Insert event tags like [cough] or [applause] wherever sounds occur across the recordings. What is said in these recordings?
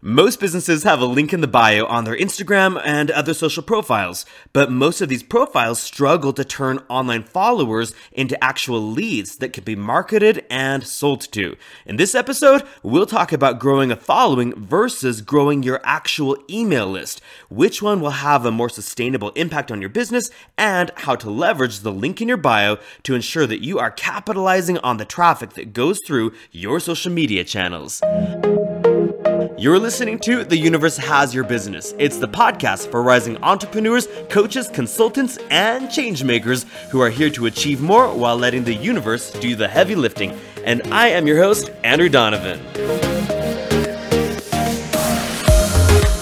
Most businesses have a link in the bio on their Instagram and other social profiles, but most of these profiles struggle to turn online followers into actual leads that can be marketed and sold to. In this episode, we'll talk about growing a following versus growing your actual email list, which one will have a more sustainable impact on your business, and how to leverage the link in your bio to ensure that you are capitalizing on the traffic that goes through your social media channels. You're listening to The Universe Has Your Business. It's the podcast for rising entrepreneurs, coaches, consultants, and changemakers who are here to achieve more while letting the universe do the heavy lifting. And I am your host, Andrew Donovan.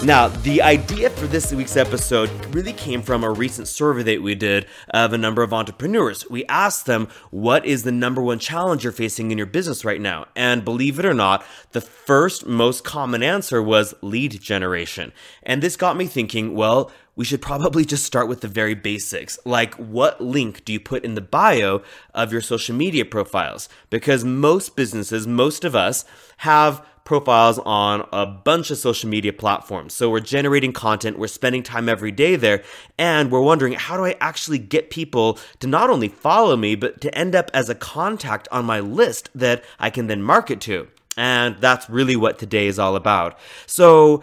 Now, the idea for this week's episode really came from a recent survey that we did of a number of entrepreneurs. We asked them, What is the number one challenge you're facing in your business right now? And believe it or not, the first most common answer was lead generation. And this got me thinking, well, we should probably just start with the very basics. Like, what link do you put in the bio of your social media profiles? Because most businesses, most of us, have profiles on a bunch of social media platforms. So we're generating content, we're spending time every day there, and we're wondering how do I actually get people to not only follow me, but to end up as a contact on my list that I can then market to. And that's really what today is all about. So,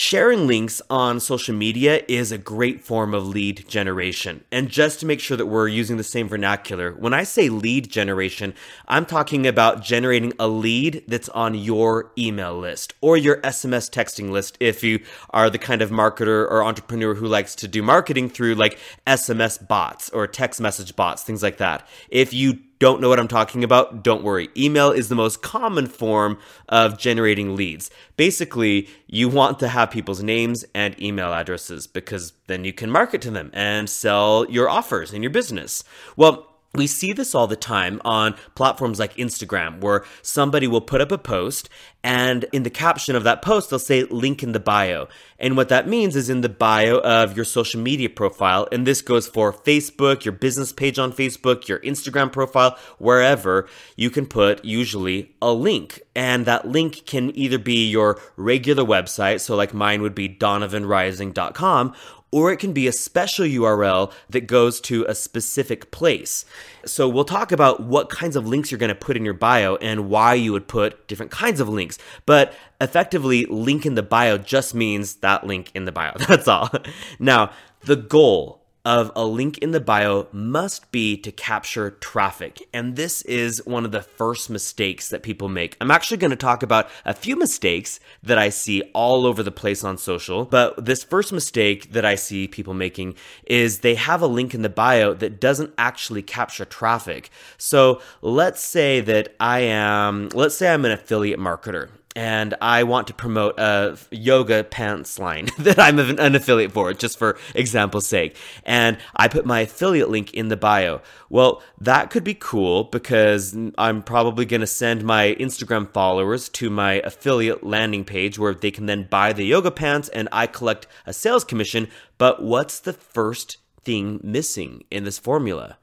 Sharing links on social media is a great form of lead generation. And just to make sure that we're using the same vernacular, when I say lead generation, I'm talking about generating a lead that's on your email list or your SMS texting list if you are the kind of marketer or entrepreneur who likes to do marketing through like SMS bots or text message bots, things like that. If you don't know what I'm talking about, don't worry. Email is the most common form of generating leads. Basically, you want to have people's names and email addresses because then you can market to them and sell your offers and your business. Well, we see this all the time on platforms like Instagram, where somebody will put up a post and in the caption of that post, they'll say link in the bio. And what that means is in the bio of your social media profile. And this goes for Facebook, your business page on Facebook, your Instagram profile, wherever you can put usually a link. And that link can either be your regular website. So like mine would be donovanrising.com or it can be a special URL that goes to a specific place. So we'll talk about what kinds of links you're going to put in your bio and why you would put different kinds of links. But effectively, link in the bio just means that link in the bio. [laughs] That's all. Now, the goal of a link in the bio must be to capture traffic. And this is one of the first mistakes that people make. I'm actually going to talk about a few mistakes that I see all over the place on social. But this first mistake that I see people making is they have a link in the bio that doesn't actually capture traffic. So let's say that I am, let's say I'm an affiliate marketer and I want to promote a yoga pants line [laughs] that I'm an affiliate for, just for example's sake. And I put my affiliate link in the bio. Well, that could be cool because I'm probably going to send my Instagram followers to my affiliate landing page where they can then buy the yoga pants and I collect a sales commission. But what's the first thing missing in this formula?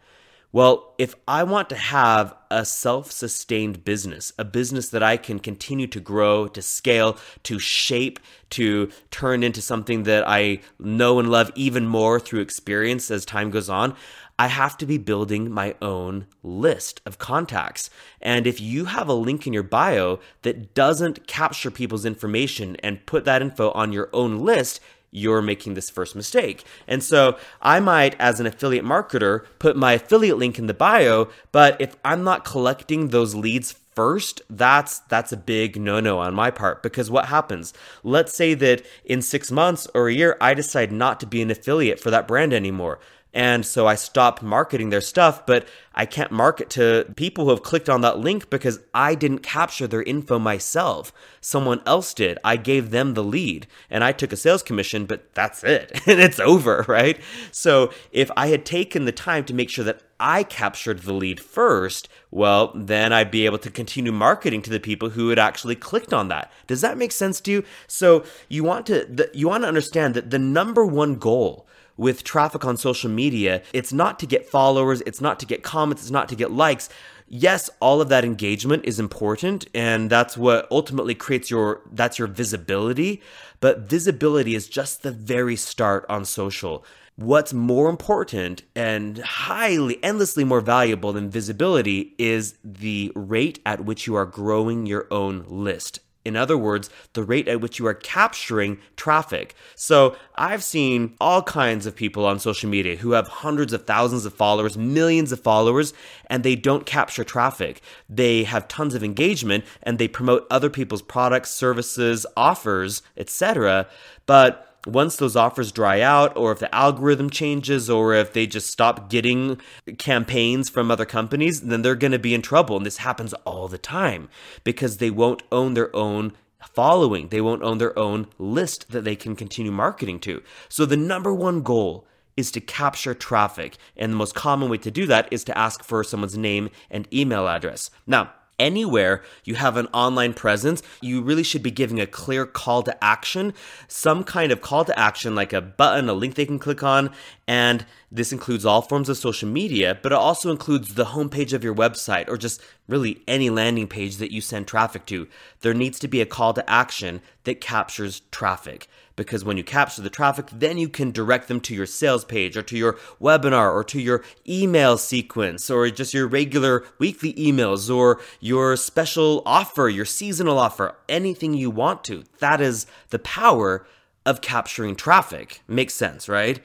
Well, if I want to have a self sustained business, a business that I can continue to grow, to scale, to shape, to turn into something that I know and love even more through experience as time goes on, I have to be building my own list of contacts. And if you have a link in your bio that doesn't capture people's information and put that info on your own list, you're making this first mistake. And so I might, as an affiliate marketer, put my affiliate link in the bio, but if I'm not collecting those leads first that's that's a big no-no on my part. Because what happens? Let's say that in 6 months or a year I decide not to be an affiliate for that brand anymore and so I stopped marketing their stuff, but I can't market to people who have clicked on that link because I didn't capture their info myself. Someone else did. I gave them the lead and I took a sales commission, but that's it. [laughs] and it's over, right? So if I had taken the time to make sure that I captured the lead first, well, then I'd be able to continue marketing to the people who had actually clicked on that. Does that make sense to you? So you want to you want to understand that the number one goal with traffic on social media, it's not to get followers, it's not to get comments, it's not to get likes. yes, all of that engagement is important and that's what ultimately creates your that's your visibility, but visibility is just the very start on social. What's more important and highly, endlessly more valuable than visibility is the rate at which you are growing your own list. In other words, the rate at which you are capturing traffic. So I've seen all kinds of people on social media who have hundreds of thousands of followers, millions of followers, and they don't capture traffic. They have tons of engagement and they promote other people's products, services, offers, etc. But once those offers dry out, or if the algorithm changes, or if they just stop getting campaigns from other companies, then they're going to be in trouble. And this happens all the time because they won't own their own following, they won't own their own list that they can continue marketing to. So the number one goal is to capture traffic. And the most common way to do that is to ask for someone's name and email address. Now, anywhere you have an online presence, you really should be giving a clear call to action, some kind of call to action like a button, a link they can click on. And this includes all forms of social media, but it also includes the homepage of your website or just really any landing page that you send traffic to. There needs to be a call to action that captures traffic because when you capture the traffic, then you can direct them to your sales page or to your webinar or to your email sequence or just your regular weekly emails or your special offer, your seasonal offer, anything you want to. That is the power of capturing traffic. Makes sense, right?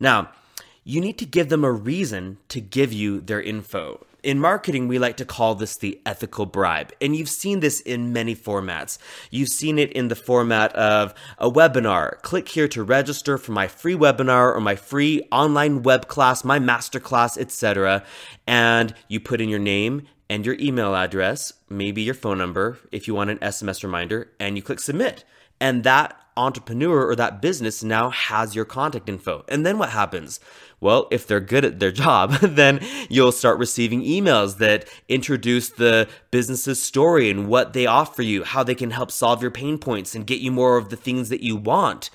Now, you need to give them a reason to give you their info. In marketing, we like to call this the ethical bribe. And you've seen this in many formats. You've seen it in the format of a webinar. Click here to register for my free webinar or my free online web class, my masterclass, etc. And you put in your name and your email address, maybe your phone number if you want an SMS reminder, and you click submit. And that entrepreneur or that business now has your contact info. And then what happens? Well, if they're good at their job, [laughs] then you'll start receiving emails that introduce the business's story and what they offer you, how they can help solve your pain points and get you more of the things that you want.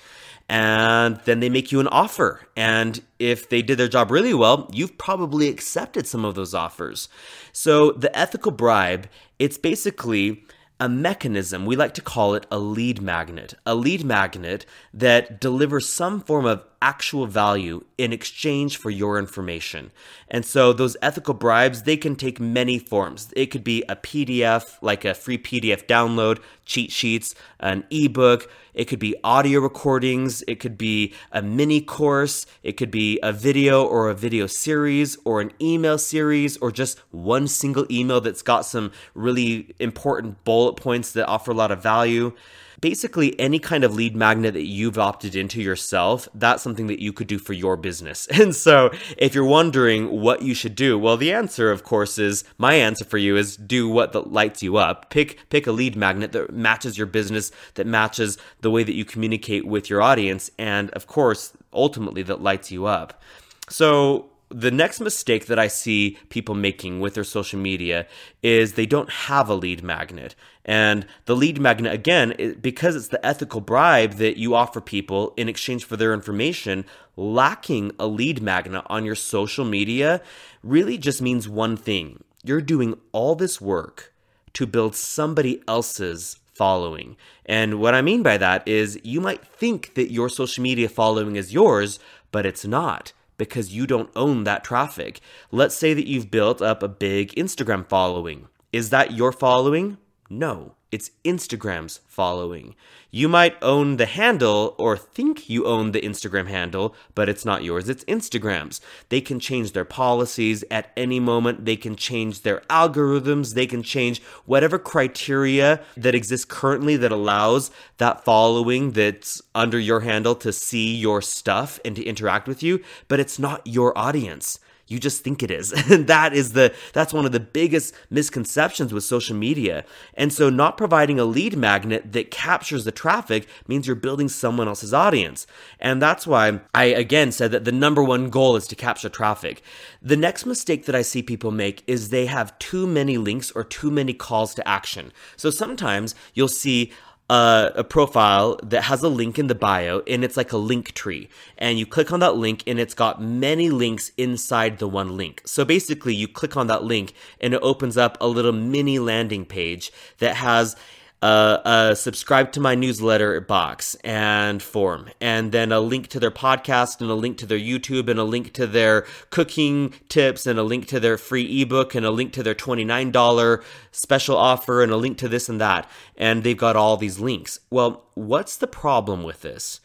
And then they make you an offer. And if they did their job really well, you've probably accepted some of those offers. So the ethical bribe, it's basically a mechanism, we like to call it a lead magnet, a lead magnet that delivers some form of actual value in exchange for your information. And so those ethical bribes, they can take many forms. It could be a PDF, like a free PDF download, cheat sheets, an ebook, it could be audio recordings, it could be a mini course, it could be a video or a video series or an email series or just one single email that's got some really important bullet points that offer a lot of value basically any kind of lead magnet that you've opted into yourself, that's something that you could do for your business. [laughs] And so if you're wondering what you should do, well, the answer, of course, is my answer for you is do what lights you up. Pick, pick a lead magnet that matches your business, that matches the way that you communicate with your audience. And of course, ultimately that lights you up. So the next mistake that I see people making with their social media is they don't have a lead magnet. And the lead magnet, again, because it's the ethical bribe that you offer people in exchange for their information, lacking a lead magnet on your social media really just means one thing. You're doing all this work to build somebody else's following. And what I mean by that is you might think that your social media following is yours, but it's not because you don't own that traffic. Let's say that you've built up a big Instagram following. Is that your following? No, it's Instagram's following. You might own the handle or think you own the Instagram handle, but it's not yours, it's Instagram's. They can change their policies at any moment, they can change their algorithms, they can change whatever criteria that exists currently that allows that following that's under your handle to see your stuff and to interact with you, but it's not your audience you just think it is. And [laughs] that is the that's one of the biggest misconceptions with social media. And so not providing a lead magnet that captures the traffic means you're building someone else's audience. And that's why I again said that the number one goal is to capture traffic. The next mistake that I see people make is they have too many links or too many calls to action. So sometimes you'll see a, a, profile that has a link in the bio and it's like a Linktree. And you click on that link and it's got many links inside the one link. So basically, you click on that link and it opens up a little mini landing page that has uh, a subscribe to my newsletter box and form, and then a link to their podcast, and a link to their YouTube, and a link to their cooking tips, and a link to their free ebook, and a link to their $29 special offer, and a link to this and that. And they've got all these links. Well, what's the problem with this?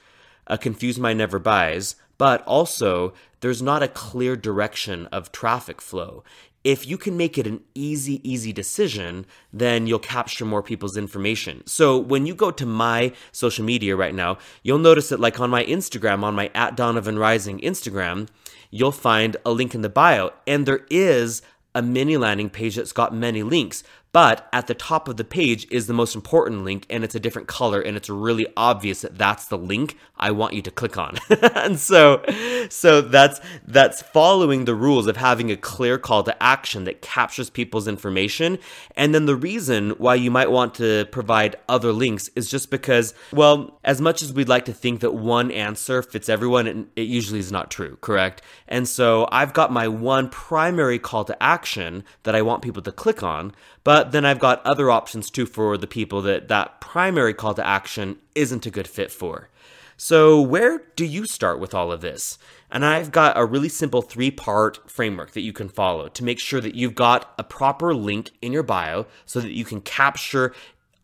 A confused mind never buys, but also there's not a clear direction of traffic flow if you can make it an easy, easy decision, then you'll capture more people's information. So when you go to my social media right now, you'll notice that, like on my Instagram, on my at Donovan Rising Instagram, you'll find a link in the bio, and there is a mini landing page that's got many links. But at the top of the page is the most important link, and it's a different color, and it's really obvious that that's the link I want you to click on. [laughs] and so, so that's that's following the rules of having a clear call to action that captures people's information. And then the reason why you might want to provide other links is just because, well, as much as we'd like to think that one answer fits everyone, it, it usually is not true, correct? And so I've got my one primary call to action that I want people to click on. But then I've got other options too for the people that that primary call to action isn't a good fit for. So, where do you start with all of this? And I've got a really simple three part framework that you can follow to make sure that you've got a proper link in your bio so that you can capture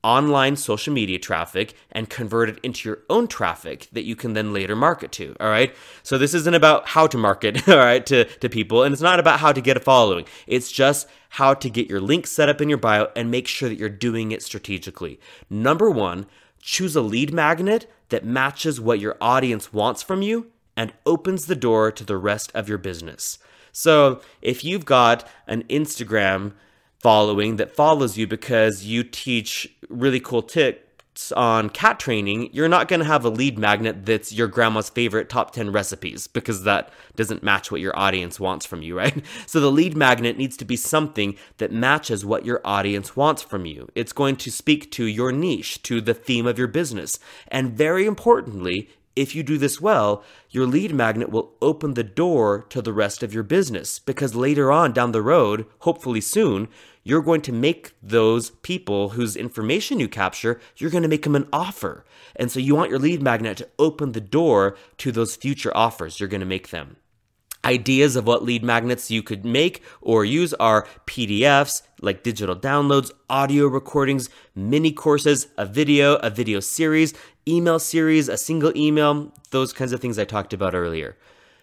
online social media traffic and convert it into your own traffic that you can then later market to. All right. So this isn't about how to market, [laughs] all right, to, to people, and it's not about how to get a following. It's just how to get your link set up in your bio and make sure that you're doing it strategically. Number one, choose a lead magnet that matches what your audience wants from you and opens the door to the rest of your business. So if you've got an Instagram following that follows you because you teach really cool tips on cat training, you're not going to have a lead magnet that's your grandma's favorite top 10 recipes because that doesn't match what your audience wants from you, [laughs] right? So the lead magnet needs to be something that matches what your audience wants from you. It's going to speak to your niche, to the theme of your business. And very importantly, if you do this well, your lead magnet will open the door to the rest of your business because later on down the road, hopefully soon, you're going to make those people whose information you capture, you're going to make them an offer. And so you want your lead magnet to open the door to those future offers you're going to make them. Ideas of what lead magnets you could make or use are PDFs, like digital downloads, audio recordings, mini courses, a video, a video series, email series, a single email, those kinds of things I talked about earlier.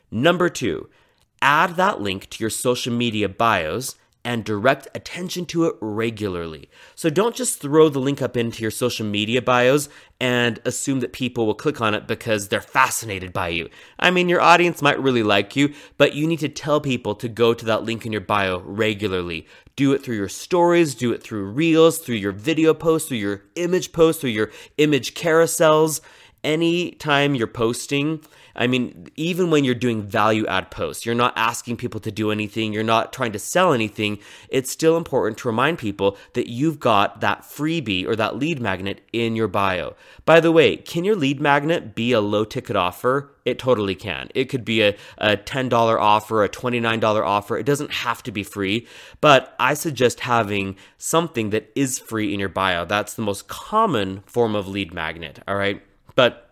Number two, add that link to your social media bios and direct attention to it regularly. So don't just throw the link up into your social media bios and assume that people will click on it because they're fascinated by you. I mean, your audience might really like you, but you need to tell people to go to that link in your bio regularly. Do it through your stories, do it through reels, through your video posts, through your image posts, through your image carousels. Anytime you're posting, I mean, even when you're doing value add posts, you're not asking people to do anything, you're not trying to sell anything. It's still important to remind people that you've got that freebie or that lead magnet in your bio. By the way, can your lead magnet be a low ticket offer? It totally can. It could be a, a $10 offer, a $29 offer. It doesn't have to be free, but I suggest having something that is free in your bio. That's the most common form of lead magnet, all right? But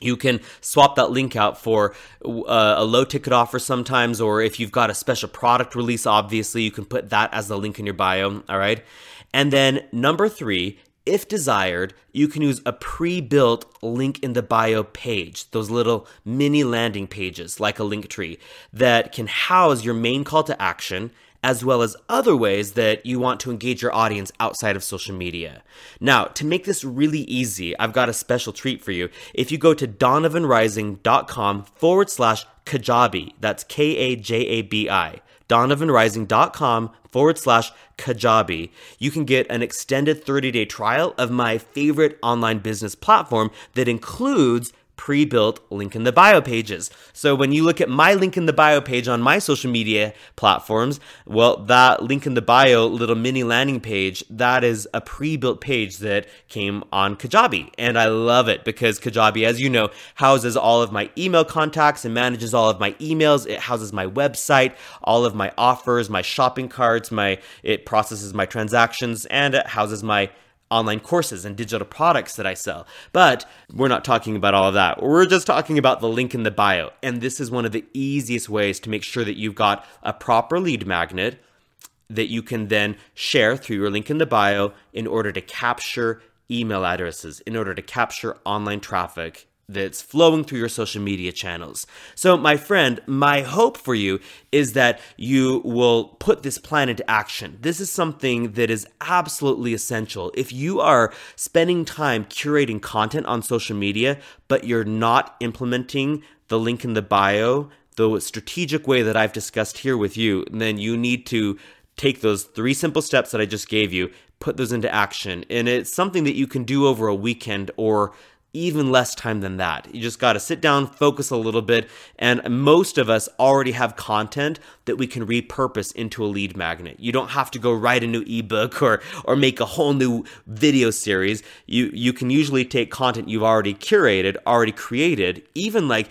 you can swap that link out for uh, a low ticket offer sometimes, or if you've got a special product release, obviously, you can put that as the link in your bio. All right. And then number three, if desired, you can use a pre built link in the bio page, those little mini landing pages like a Linktree that can house your main call to action as well as other ways that you want to engage your audience outside of social media. Now, to make this really easy, I've got a special treat for you. If you go to donovanrising.com forward slash Kajabi, that's K A J A B I, donovanrising.com forward slash Kajabi, you can get an extended 30 day trial of my favorite online business platform that includes pre built link in the bio pages. So when you look at my link in the bio page on my social media platforms, well, that link in the bio little mini landing page, that is a pre built page that came on Kajabi. And I love it because Kajabi, as you know, houses all of my email contacts and manages all of my emails. It houses my website, all of my offers, my shopping carts, my, it processes my transactions, and it houses my online courses and digital products that I sell. But we're not talking about all of that. We're just talking about the link in the bio. And this is one of the easiest ways to make sure that you've got a proper lead magnet that you can then share through your link in the bio in order to capture email addresses, in order to capture online traffic that's flowing through your social media channels. So, my friend, my hope for you is that you will put this plan into action. This is something that is absolutely essential. If you are spending time curating content on social media, but you're not implementing the link in the bio, the strategic way that I've discussed here with you, then you need to take those three simple steps that I just gave you, put those into action. And it's something that you can do over a weekend or even less time than that. You just got to sit down, focus a little bit, and most of us already have content that we can repurpose into a lead magnet. You don't have to go write a new ebook or or make a whole new video series. You you can usually take content you've already curated, already created, even like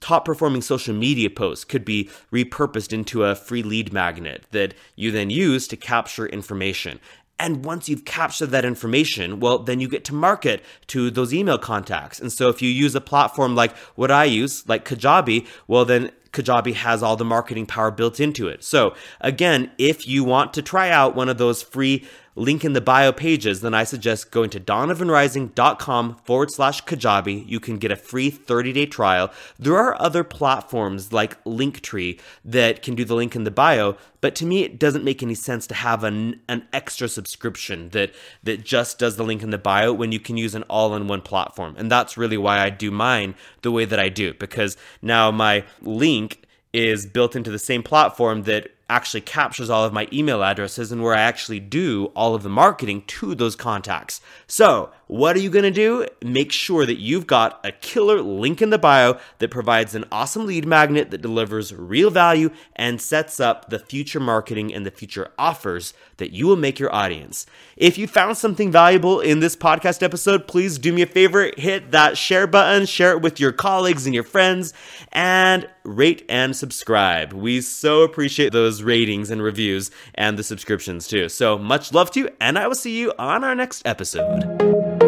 top performing social media posts could be repurposed into a free lead magnet that you then use to capture information. And once you've captured that information, well, then you get to market to those email contacts. And so if you use a platform like what I use, like Kajabi, well, then Kajabi has all the marketing power built into it. So again, if you want to try out one of those free link in the bio pages, then I suggest going to donovanrising.com forward slash Kajabi. You can get a free 30 day trial. There are other platforms like Linktree that can do the link in the bio, but to me, it doesn't make any sense to have an, an extra subscription that, that just does the link in the bio when you can use an all in one platform. And that's really why I do mine the way that I do, because now my link is built into the same platform that actually captures all of my email addresses and where I actually do all of the marketing to those contacts. So, what are you going to do? Make sure that you've got a killer link in the bio that provides an awesome lead magnet that delivers real value and sets up the future marketing and the future offers that you will make your audience. If you found something valuable in this podcast episode, please do me a favor, hit that share button, share it with your colleagues and your friends, and rate and subscribe. We so appreciate those ratings and reviews and the subscriptions too. So much love to you, and I will see you on our next episode.